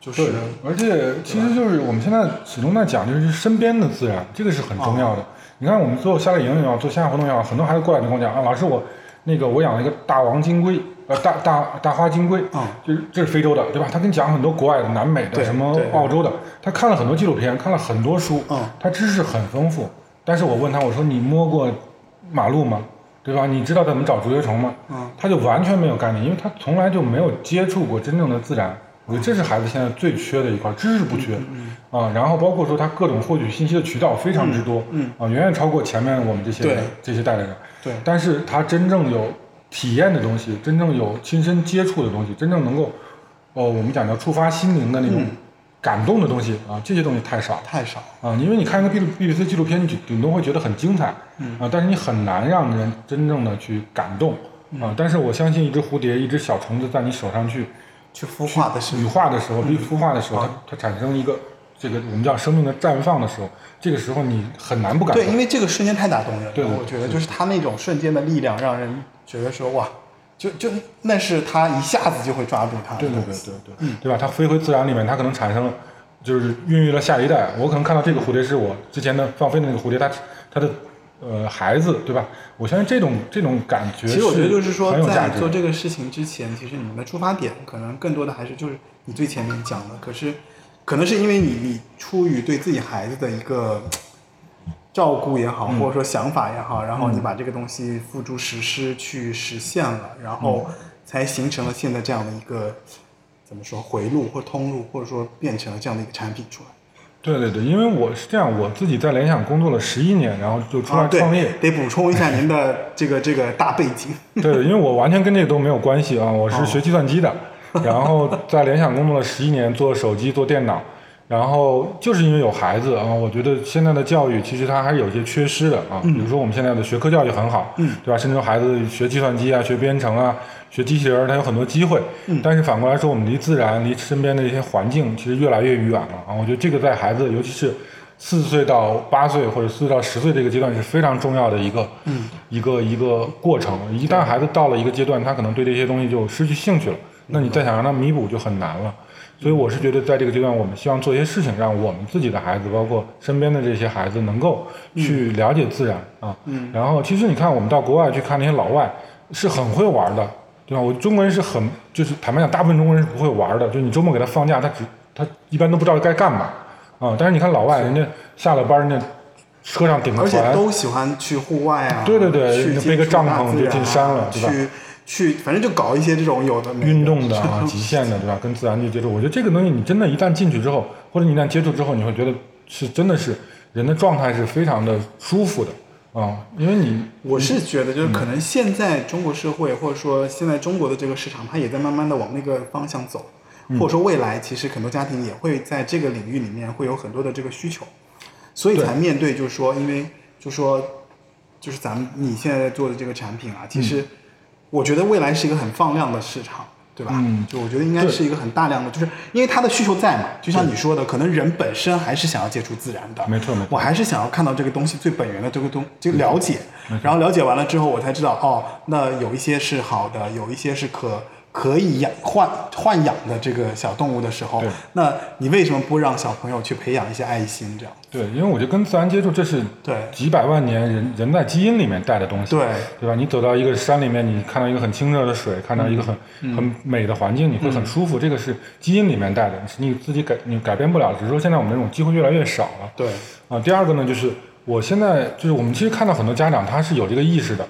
就是，而且其实就是我们现在始终在讲，就是身边的自然，这个是很重要的。你看，我们做夏令营也好，做线下活动也好，很多孩子过来就跟我讲啊，老师我那个我养了一个大王金龟，呃，大大大花金龟，嗯就是这是非洲的，对吧？他跟你讲很多国外的、南美的、什么澳洲的，他看了很多纪录片，看了很多书，嗯他知识很丰富。但是我问他，我说你摸过马路吗？对吧？你知道怎么找竹节虫吗？嗯他就完全没有概念，因为他从来就没有接触过真正的自然。我觉得这是孩子现在最缺的一块，知识不缺，啊，然后包括说他各种获取信息的渠道非常之多，嗯啊，远远超过前面我们这些这些带的人，对但是他真正有体验的东西，真正有亲身接触的东西，真正能够，哦，我们讲叫触发心灵的那种嗯感动的东西啊，这些东西太少。太少，啊，因为你看一个 B B B C 纪录片，你顶顶多会觉得很精彩，嗯。啊，但是你很难让人真正的去感动，嗯。啊，但是我相信一只蝴蝶，一只小虫子在你手上去去孵化的时候。羽，化的时候，被孵化的时候，它啊它产生一个这个我们叫生命的绽放的时候，这个时候你很难不感动。对，因。为这个瞬间太打动人了，对对。我觉得就是它那种瞬间的力量，让人觉得说哇，就就那是他一下子就会抓住他对对对，对对对，对吧？它飞回自然里面，它可能产生了，就是孕育了下一代。我可能看到这个蝴蝶是我之前的放飞的那个蝴蝶，它它的呃孩子，对吧？我相信这种这种感觉，其实我觉得就是说。在做这个事情之前，其实你们的出发点可能更多的还是就是你最前面讲的，可是可能是因为你你出于对自己孩子的一个照顾也好，嗯或者说想法也好，然后你把这个东西付诸实施去实现了，然后嗯才形成了现在这样的一个怎么说回路或通路，或者说变成了这样的一个产品出来。对对对，因为我是这样，我自己在联想工作了十一年，然后就出来创业。，得补充一下您的这个这个大背景。对，因为我完全跟这个都没有关系啊，我是学计算机的，然后在联想工作了十一年，做手机、做电脑，然后就是因为有孩子啊，我觉得现在的教育其实它还是有些缺失的啊，比如说我们现在的学科教育很好，嗯。对吧？甚至孩子学计算机啊、学编程啊、学机器人儿，它有很多机会，嗯。但是反过来说，我们离自然、离身边的一些环境其实越来越远了啊，我觉得这个在孩子，尤其是四岁到八岁或者四岁到十岁这个阶段是非常重要的一个，嗯。一个一个过程。一旦孩子到了一个阶段，他可能对这些东西就失去兴趣了，那你再想让他弥补就很难了。所以我是觉得，在这个阶段，我们希望做一些事情，让我们自己的孩子，包括身边的这些孩子，能够去了解自然啊。嗯然后，其实你看，我们到国外去看那些老外，是很会玩的，对吧？我中国人是很，就是坦白讲，大部分中国人是不会玩的。就你周末给他放假，他只他一般都不知道该干嘛啊。但是你看老外，人家下了班，人家车上顶个而且，都喜欢去户外啊，对对对去背个帐篷就进山了啊对吧去去，反正就搞一些这种有的运动的啊，极限的，对吧？跟自然去接触，我觉得这个东西你真的，一旦进去之后，或者你一旦接触之后，你会觉得是真的是人的状态是非常的舒服的啊，因为你我是觉得，就是嗯可能现在中国社会，或者说现在中国的这个市场，它也在慢慢的往那个方向走，嗯。或者说未来其实很多家庭也会在这个领域里面会有很多的这个需求，所以才面对就是说，因为就是说，就是咱们你现在在做的这个产品啊，其实我觉得未来是一个很放量的市场。对吧？嗯就我觉得应该是一个很大量的，就是因为它的需求在嘛，就像你说的，可能人本身还是想要接触自然的，没错没错我还是想要看到这个东西最本源的这个东，就了解，然后了解完了之后，我才知道哦，那有一些是好的，有一些是可可以养换换养的这个小动物的时候，那你为什么不让小朋友去培养一些爱心？这样对，因为我觉得跟自然接触，这是对几百万年人人在基因里面带的东西，对对吧？你走到一个山里面，你看到一个很清澈的水，看到一个很、嗯很美的环境，你会很舒服，这个是基因里面带的，是你自己改你改变不了，只是说现在我们这种机会越来越少了。对，啊，第二个呢，就是我现在就是我们其实看到很多家长他是有这个意识的，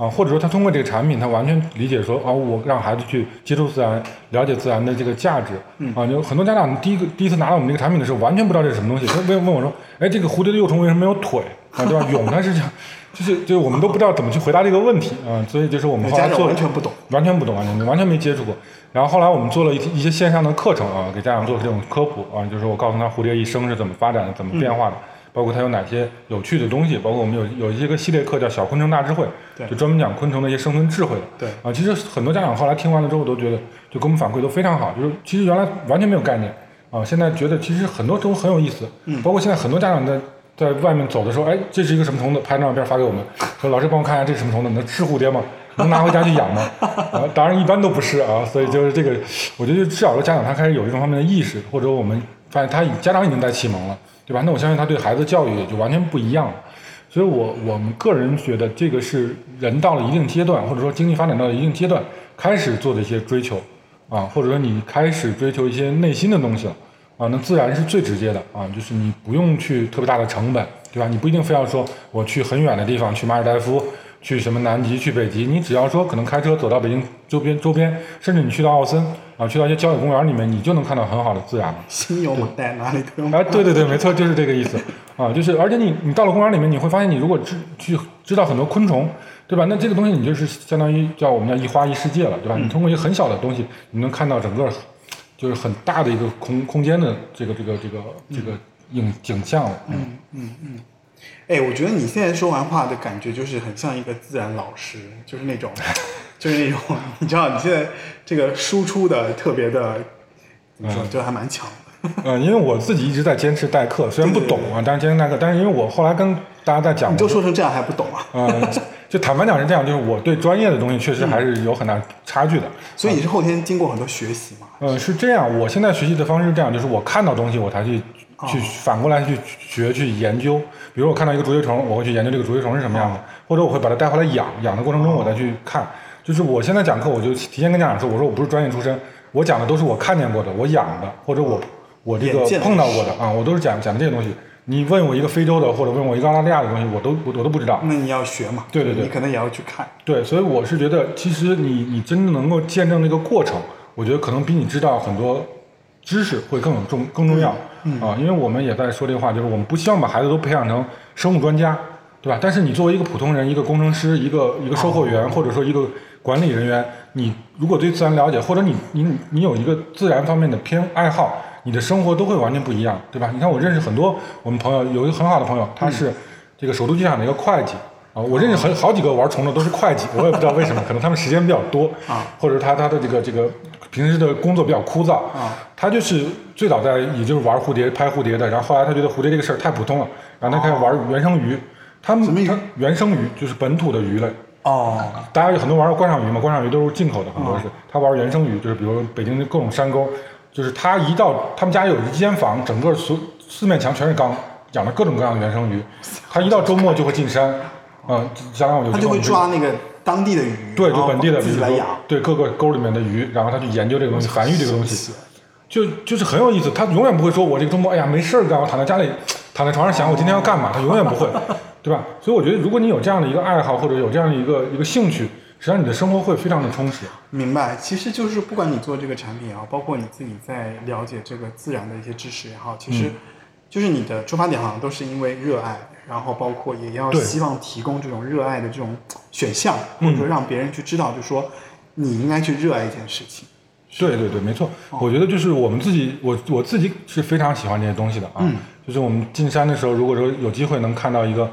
啊，或者说他通过这个产品，他完全理解说，啊，我让孩子去接触自然，了解自然的这个价值，啊，有很多家长第一个第一次拿到我们这个产品的时候，完全不知道这是什么东西，他问问我说，哎，这个蝴蝶的幼虫为什么没有腿？啊，对吧？蛹它是这样，就是就是我们都不知道怎么去回答这个问题啊，所以就是我们后来做完全不懂。完全不懂，完全完全没接触过。然后后来我们做了一一些线上的课程啊，给家长做这种科普啊，就是我告诉他蝴蝶一生是怎么发展的，怎么变化的，包括它有哪些有趣的东西，包括我们有有一些个系列课叫《小昆虫大智慧》，对就专门讲昆虫的一些生存智慧的。对啊，其实很多家长后来听完了之后都觉得，就给我们反馈都非常好，就是其实原来完全没有概念啊，现在觉得其实很多都很有意思，嗯，包括现在很多家长在。在外面走的时候，哎，这是一个什么虫子？拍张照片发给我们，说老师帮我看一下这是什么虫子？能吃蝴蝶吗？能拿回家去养吗？啊，当然一般都不是啊，所以就是这个，我觉得至少说家长他开始有这种方面的意识，或者我们发现他家长已经在启蒙了，对吧？那我相信他对孩子教育也就完全不一样了。所以我我们个人觉得这个是人到了一定阶段，或者说经济发展到了一定阶段开始做的一些追求啊，或者说你开始追求一些内心的东西了。啊，那自然是最直接的啊，就是你不用去特别大的成本，对吧？你不一定非要说我去很远的地方，去马尔代夫，去什么南极，去北极，你只要说可能开车走到北京周边周边，甚至你去到奥森啊，去到一些郊野公园里面，你就能看到很好的自然了。心有我带，哪里都有马哎，对对对，没错，就是这个意思啊，就是而且你你到了公园里面，你会发现你如果知去知道很多昆虫，对吧？那这个东西你就是相当于叫我们叫一花一世界了，对吧？你通过一个很小的东西，你能看到整个就是很大的一个空空间的这个这个这个这个影景象了。嗯，哎，我觉得你现在说完话的感觉就是很像一个自然老师，就是那种，就是那种，你知道你现在这个输出的特别的，怎么说，就还蛮强的。嗯，因为我自己一直在坚持代课，虽然不懂啊，但是坚持代课。但是因为我后来跟大家在讲，你就说成这样还不懂啊？呃，就坦白讲是这样，就是我对专业的东西确实还是有很大差距的。所以你是后天经过很多学习嘛？呃，是这样，我现在学习的方式是这样，就是我看到东西我才去去反过来去学去研究。比如我看到一个竹节虫，我会去研究这个竹节虫是什么样的，或者我会把它带回来养，养的过程中我再去看。就是我现在讲课，我就提前跟家长说，我说我不是专业出身，我讲的都是我看见过的，我养的，或者我我这个碰到过的啊，我都是讲讲的这些东西。你问我一个非洲的，或者问我一个澳大利亚的东西，我都我我都不知道。那你要学嘛？对对对你可能也要去看。对，所以我是觉得，其实你你真的能够见证那个过程，我觉得可能比你知道很多知识会更有重更重要、啊。因为我们也在说这个话，就是我们不希望把孩子都培养成生物专家，对吧？但是你作为一个普通人，一个工程师，一个一个售货员，或者说一个管理人员，你如果对自然了解，或者你你你有一个自然方面的偏爱好，你的生活都会完全不一样，对吧？你看我认识很多我们朋友，有一个很好的朋友，他是这个首都机场的一个会计。啊，我认识很好几个玩虫的都是会计，我也不知道为什么，可能他们时间比较多啊，或者他他的这个这个平时的工作比较枯燥啊。他就是最早在也就是玩蝴蝶拍蝴蝶的，然后后来他觉得蝴蝶这个事儿太普通了，然后他开始玩原生鱼。他们原生鱼就是本土的鱼类，哦，大家有很多玩过观赏鱼嘛，观赏鱼都是进口的，很多是。他玩原生鱼，就是比如北京的各种山沟，就是他一到他们家有一间房，整个所四面墙全是缸，养了各种各样的原生鱼。他一到周末就会进山，嗯，香港我就他就会抓那个当地的鱼，对，就本地的，比如说自己来养。对各个沟里面的鱼，然后他去研究这个东西，繁育这个东西，就就是很有意思。他永远不会说我这个周末哎呀没事儿干，我躺在家里躺在床上想我今天要干嘛，他永远不会，对吧？所以我觉得如果你有这样的一个爱好或者有这样的一个一个兴趣，实际上你的生活会非常的充实。明白，其实就是不管你做这个产品也好，包括你自己在了解这个自然的一些知识也好，其嗯实就是你的出发点好像都是因为热爱，然后包括也要希望提供这种热爱的这种选项，嗯或者说让别人去知道，就说你应该去热爱一件事情。对对对，没错。我觉得就是我们自己，我我自己是非常喜欢这些东西的啊。嗯就是我们进山的时候，如果说有机会能看到一个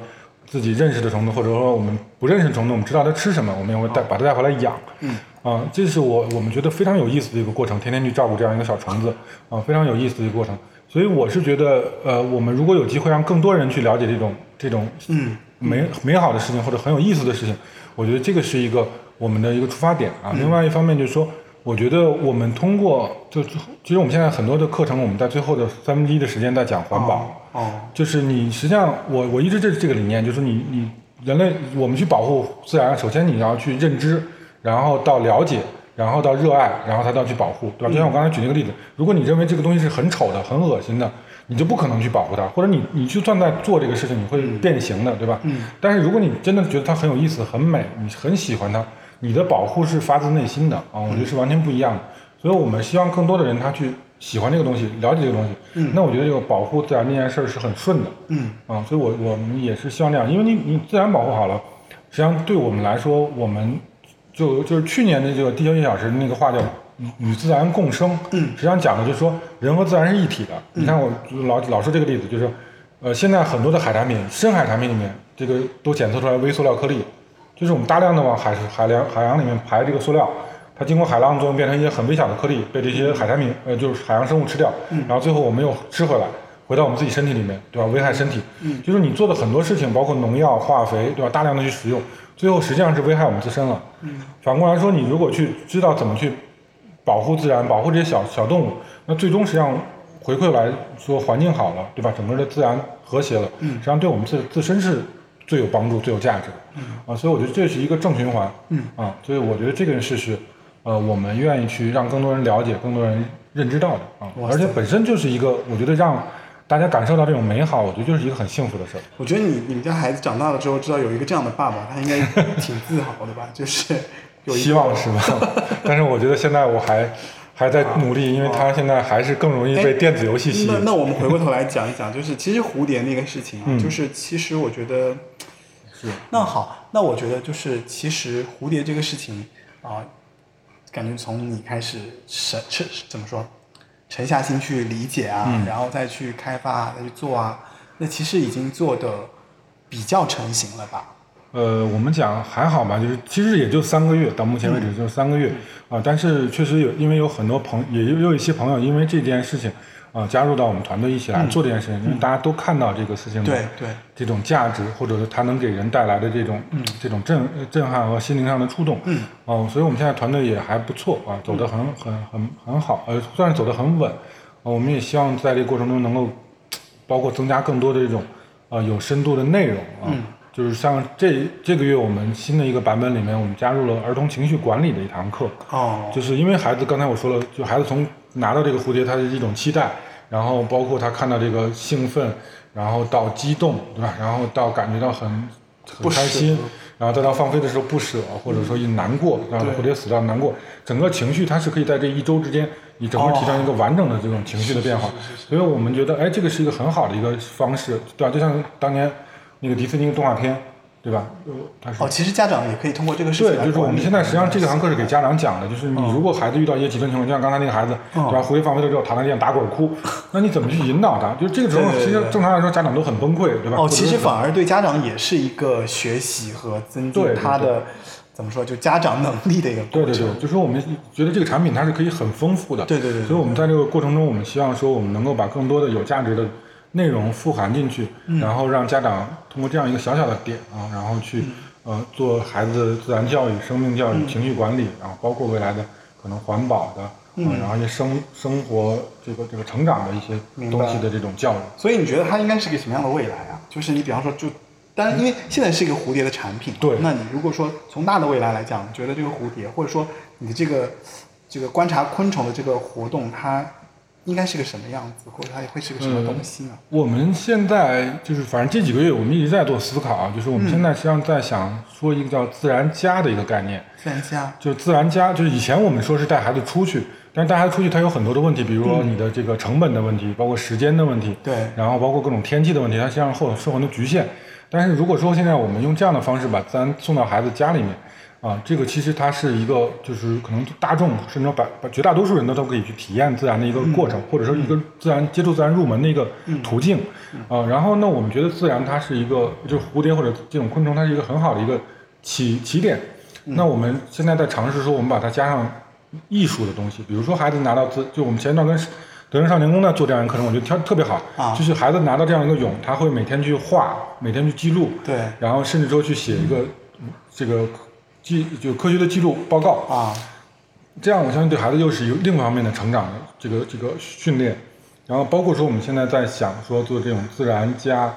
自己认识的虫子，或者说我们不认识的虫子，我们知道它吃什么，我们也会带把它带回来养。嗯。啊，这是我我们觉得非常有意思的一个过程，天天去照顾这样一个小虫子啊，非常有意思的一个过程。所以我是觉得，呃，我们如果有机会让更多人去了解这种这种嗯美美好的事情或者很有意思的事情，我觉得这个是一个我们的一个出发点啊。另外一方面就是说，我觉得我们通过就其实我们现在很多的课程，我们在最后的三分之一的时间在讲环保，哦，就是你实际上我我一直这这个理念，就是你你人类我们去保护自然，首先你要去认知，然后到了解。然后到热爱，然后才到去保护，对吧？就像我刚才举那个例子，如果你认为这个东西是很丑的、很恶心的，你就不可能去保护它，或者你你就算在做这个事情，你会变形的，对吧？嗯。但是如果你真的觉得它很有意思、很美，你很喜欢它，你的保护是发自内心的啊，我觉得是完全不一样的。所以我们希望更多的人他去喜欢这个东西，了解这个东西，嗯那我觉得这个保护自然这件事儿是很顺的。嗯啊，所以我我们也是希望这样，因为你你自然保护好了，实际上对我们来说，我们就就是去年的这个地球一小时那个话叫与与自然共生，嗯实际上讲的就是说人和自然是一体的。你看我老老说这个例子，就是呃现在很多的海产品，深海产品里面这个都检测出来微塑料颗粒，就是我们大量的往海海洋海洋里面排这个塑料。它经过海浪作用变成一些很微小的颗粒，被这些海产品呃就是海洋生物吃掉，然后最后我们又吃回来，回到我们自己身体里面，对吧？危害身体。嗯，就是你做的很多事情，包括农药、化肥，对吧？大量的去使用，最后实际上是危害我们自身了。嗯，反过来说，你如果去知道怎么去保护自然，保护这些小小动物，那最终实际上回馈来说，环境好了，对吧？整个的自然和谐了，嗯，实际上对我们自自身是最有帮助、最有价值的。嗯，啊，所以我觉得这是一个正循环。嗯，啊，所以我觉得这件事是。呃，我们愿意去让更多人了解、更多人认知到的啊，而且本身就是一个，我觉得让大家感受到这种美好，我觉得就是一个很幸福的事儿。我觉得你你们家孩子长大了之后，知道有一个这样的爸爸，他应该挺自豪的吧？就是有希望是吧？但是我觉得现在我还还在努力，因为他现在还是更容易被电子游戏吸引。那那我们回过头来讲一讲，就是其实蝴蝶那个事情啊，嗯就是其实我觉得是那好，那我觉得就是其实蝴蝶这个事情啊，感觉从你开始沉沉怎么说，沉下心去理解啊，嗯然后再去开发、再去做啊，那其实已经做的比较成型了吧？呃，我们讲还好吧，就是其实也就三个月，到目前为止就三个月啊、但是确实有，因为有很多朋也有有一些朋友因为这件事情啊、加入到我们团队一起来做这件事情，因为大家都看到这个事情的对对。这种价值，或者是它能给人带来的这种、这种震震撼和心灵上的触动，嗯，哦、所以我们现在团队也还不错啊，走得很很很很好，呃，算是走得很稳，呃我们也希望在这个过程中能够包括增加更多的这种呃有深度的内容啊。嗯就是像这这个月我们新的一个版本里面，我们加入了儿童情绪管理的一堂课，哦，就是因为孩子刚才我说了，就孩子从拿到这个蝴蝶，他是一种期待，然后包括他看到这个兴奋，然后到激动，对吧？然后到感觉到很很不开心，然后再到放飞的时候不舍，或者说一难过，让对蝴蝶死掉难过，整个情绪它是可以在这一周之间，你整个提升一个完整的这种情绪的变化。所以我们觉得，哎，这个是一个很好的一个方式，对吧？就像当年那个迪士尼动画片，对吧？哦，其实家长也可以通过这个事情对，就是我们现在实际上这堂课是给家长讲的，就是你如果孩子遇到一些极端情况，就像刚才那个孩子，嗯对吧？蝴蝶放飞了之后躺在地上打滚哭，那你怎么去引导他？就这个时候，其实正常来说家长都很崩溃，对吧？哦，其实反而对家长也是一个学习和增进对他的怎么说，就家长能力的一个过程。对对对，就是说我们觉得这个产品它是可以很丰富的，对对对对所以我们在这个过程中，我们希望说我们能够把更多的有价值的内容富含进去，嗯然后让家长通过这样一个小小的点啊，然后去、嗯呃做孩子的自然教育、生命教育、情绪管理，然后包括未来的可能环保的，然后一些生生活这个这个成长的一些东西的这种教育。所以你觉得它应该是个什么样的未来啊？就是你比方说就，当然因为现在是一个蝴蝶的产品嘛，对那你如果说从大的未来来讲，你觉得这个蝴蝶或者说你的这个这个观察昆虫的这个活动，它应该是个什么样子，或者它会是个什么东西呢？我们现在就是，反正这几个月我们一直在做思考啊，就是我们现在实际上在想说一个叫自然家的一个概念。自然家，就是自然家，就是以前我们说是带孩子出去，但是带孩子出去它有很多的问题，比如说你的这个成本的问题，包括时间的问题，对然后包括各种天气的问题，它实际上会有受很多局限。但是如果说现在我们用这样的方式把自然送到孩子家里面，啊，这个其实它是一个就是可能大众甚至说百百绝大多数人都都可以去体验自然的一个过程，或者说一个自然接触自然入门的一个途径，啊，然后呢，我们觉得自然它是一个就是蝴蝶或者这种昆虫，它是一个很好的一个起起点。那我们现在在尝试说，我们把它加上艺术的东西，比如说孩子拿到自，就我们前一段跟德仁少年宫呢做这样一个课程，我觉得特特别好，啊。就是孩子拿到这样一个蛹，他会每天去画，每天去记录，对。然后甚至说去写一个嗯这个记就科学的记录报告，啊，这样我相信对孩子又是一个另一方面的成长的这个这个训练，然后包括说我们现在在想说做这种自然加，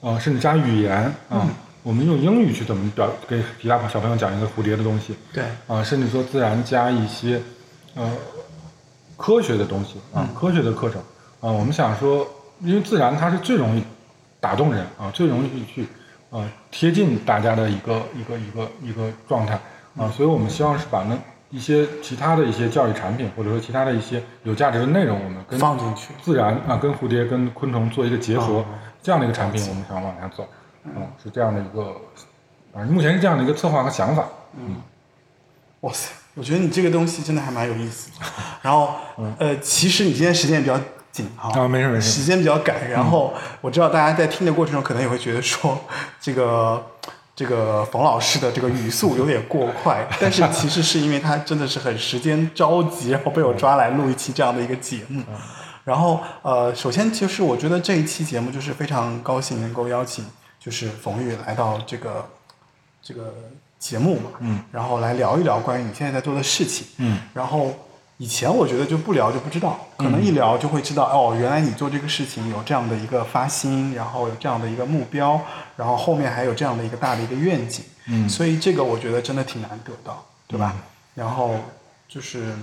呃，甚至加语言啊，我们用英语去怎么表给其他小朋友讲一个蝴蝶的东西，对，啊，甚至说自然加一些呃科学的东西啊，科学的课程。啊，我们想说，因为自然它是最容易打动人啊，最容易去呃贴近大家的一个一个一个一个状态啊，所以我们希望是把那一些其他的一些教育产品，或者说其他的一些有价值的内容，我们跟放进去。自然啊，跟蝴蝶、跟昆虫做一个结合，哦这样的一个产品，我们想往下走，嗯，是这样的一个，啊，目前是这样的一个策划和想法，嗯哇塞，我觉得你这个东西真的还蛮有意思的。然后，呃，其实你今天时间也比较紧啊没事没事时间比较赶。然后我知道大家在听的过程中，可能也会觉得说，这个这个冯老师的这个语速有点过快，但是其实是因为他真的是很时间着急，然后被我抓来录一期这样的一个节目。然后，呃，首先就是我觉得这一期节目就是非常高兴能够邀请就是冯玉来到这个这个节目嘛，嗯，然后来聊一聊关于你现在在做的事情，嗯，然后以前我觉得就不聊就不知道，可能一聊就会知道、哦，原来你做这个事情有这样的一个发心，然后有这样的一个目标，然后后面还有这样的一个大的一个愿景，嗯所以这个我觉得真的挺难得到，对吧？然后就是。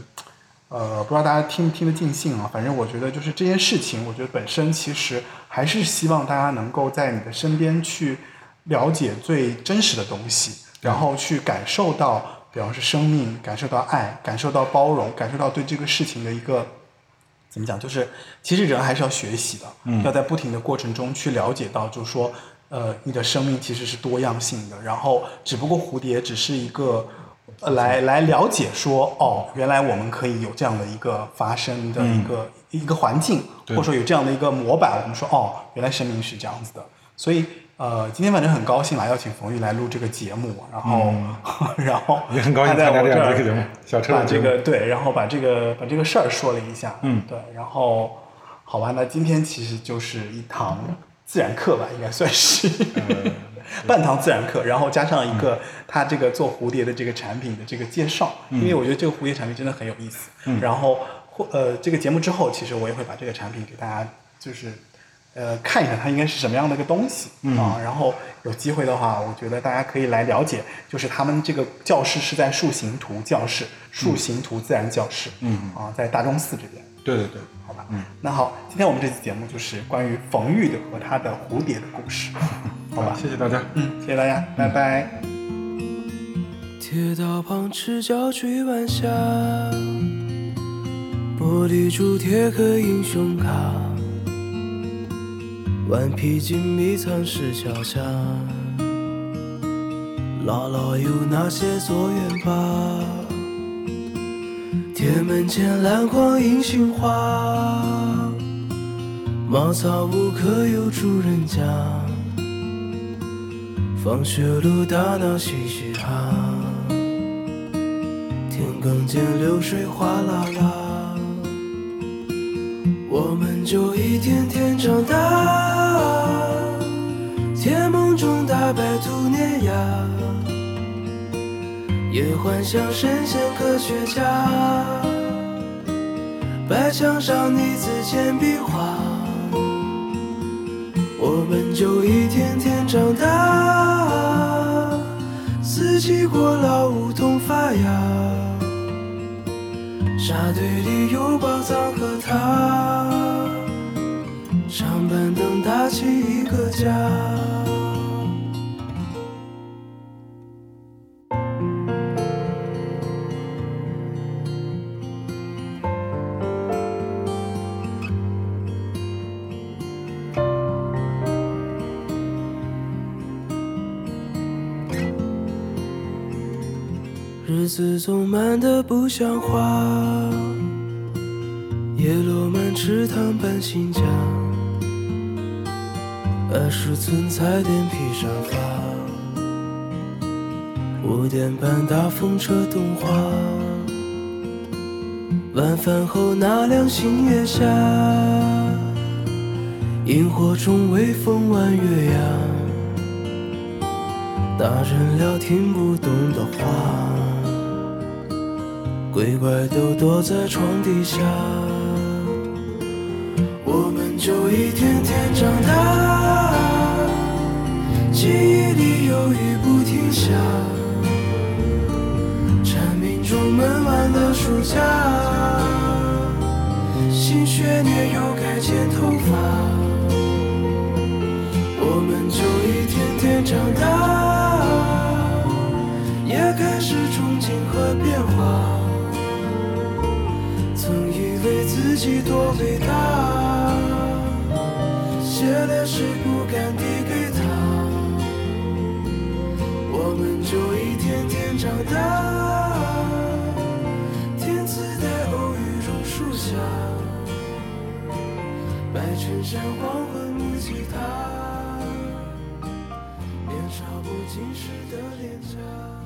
呃，不知道大家听不听得尽兴啊？反正我觉得就是这件事情，我觉得本身其实还是希望大家能够在你的身边去了解最真实的东西，然后去感受到，比方是生命，感受到爱，感受到包容，感受到对这个事情的一个怎么讲？就是其实人还是要学习的，嗯要在不停的过程中去了解到，就是说，呃，你的生命其实是多样性的，然后只不过蝴蝶只是一个。呃来来了解说哦，原来我们可以有这样的一个发生的一个、一个环境，或者说有这样的一个模板，我们说哦，原来生命是这样子的。所以呃，今天反正很高兴来邀请冯玉来录这个节目，然后、然后也很高兴他在参加这儿的一个节目小车把这个对，然后把这个把这个事儿说了一下，嗯对，然后好吧，那今天其实就是一堂自然课吧，应该算是。呃 半堂自然课，然后加上一嗯个他这个做蝴蝶的这个产品的这个介绍，因为我觉得这个蝴蝶产品真的很有意思。嗯然后或呃，这个节目之后，其实我也会把这个产品给大家就是呃看一下它应该是什么样的一个东西、嗯啊。然后有机会的话，我觉得大家可以来了解，就是他们这个教室是在树形图教室，树形图自然教室，嗯啊，在大钟寺这边。对对对，好吧，嗯，那好，今天我们这期节目就是关于冯玉的和他的蝴蝶的故事，好吧，谢谢大家。嗯，谢谢大家，拜拜。铁道旁赤脚追晚霞，玻璃珠贴个英雄卡，顽皮筋迷藏石桥下，姥姥有那些作业吧？铁门前篮筐银杏花，茅草屋可有住人家？放学路打闹嘻嘻哈，田埂间流水哗啦啦，就一天天长大，甜梦中大白兔碾压，也幻想神仙科学家，白墙上泥字简笔画。我们就一天天长大，四季过老梧桐发芽，沙堆里有宝藏和他，板凳搭起一个家。日子总慢得不像话，叶落满池塘搬新家，二十寸彩电披沙发，五点半大风车动画，晚饭后那凉星月下，萤火虫微风弯月牙。大人聊听不懂的话，鬼怪都躲在床底下，我们就一天天长大，记忆里有雨不停下蝉鸣中闷完了暑假新学年又该剪头发我们就一天天长大也开始憧憬和变化。曾以为自己多伟大写的诗不敢递长大。天赐的偶遇榕树下，白衬衫黄昏木吉他，年少不经事的脸颊。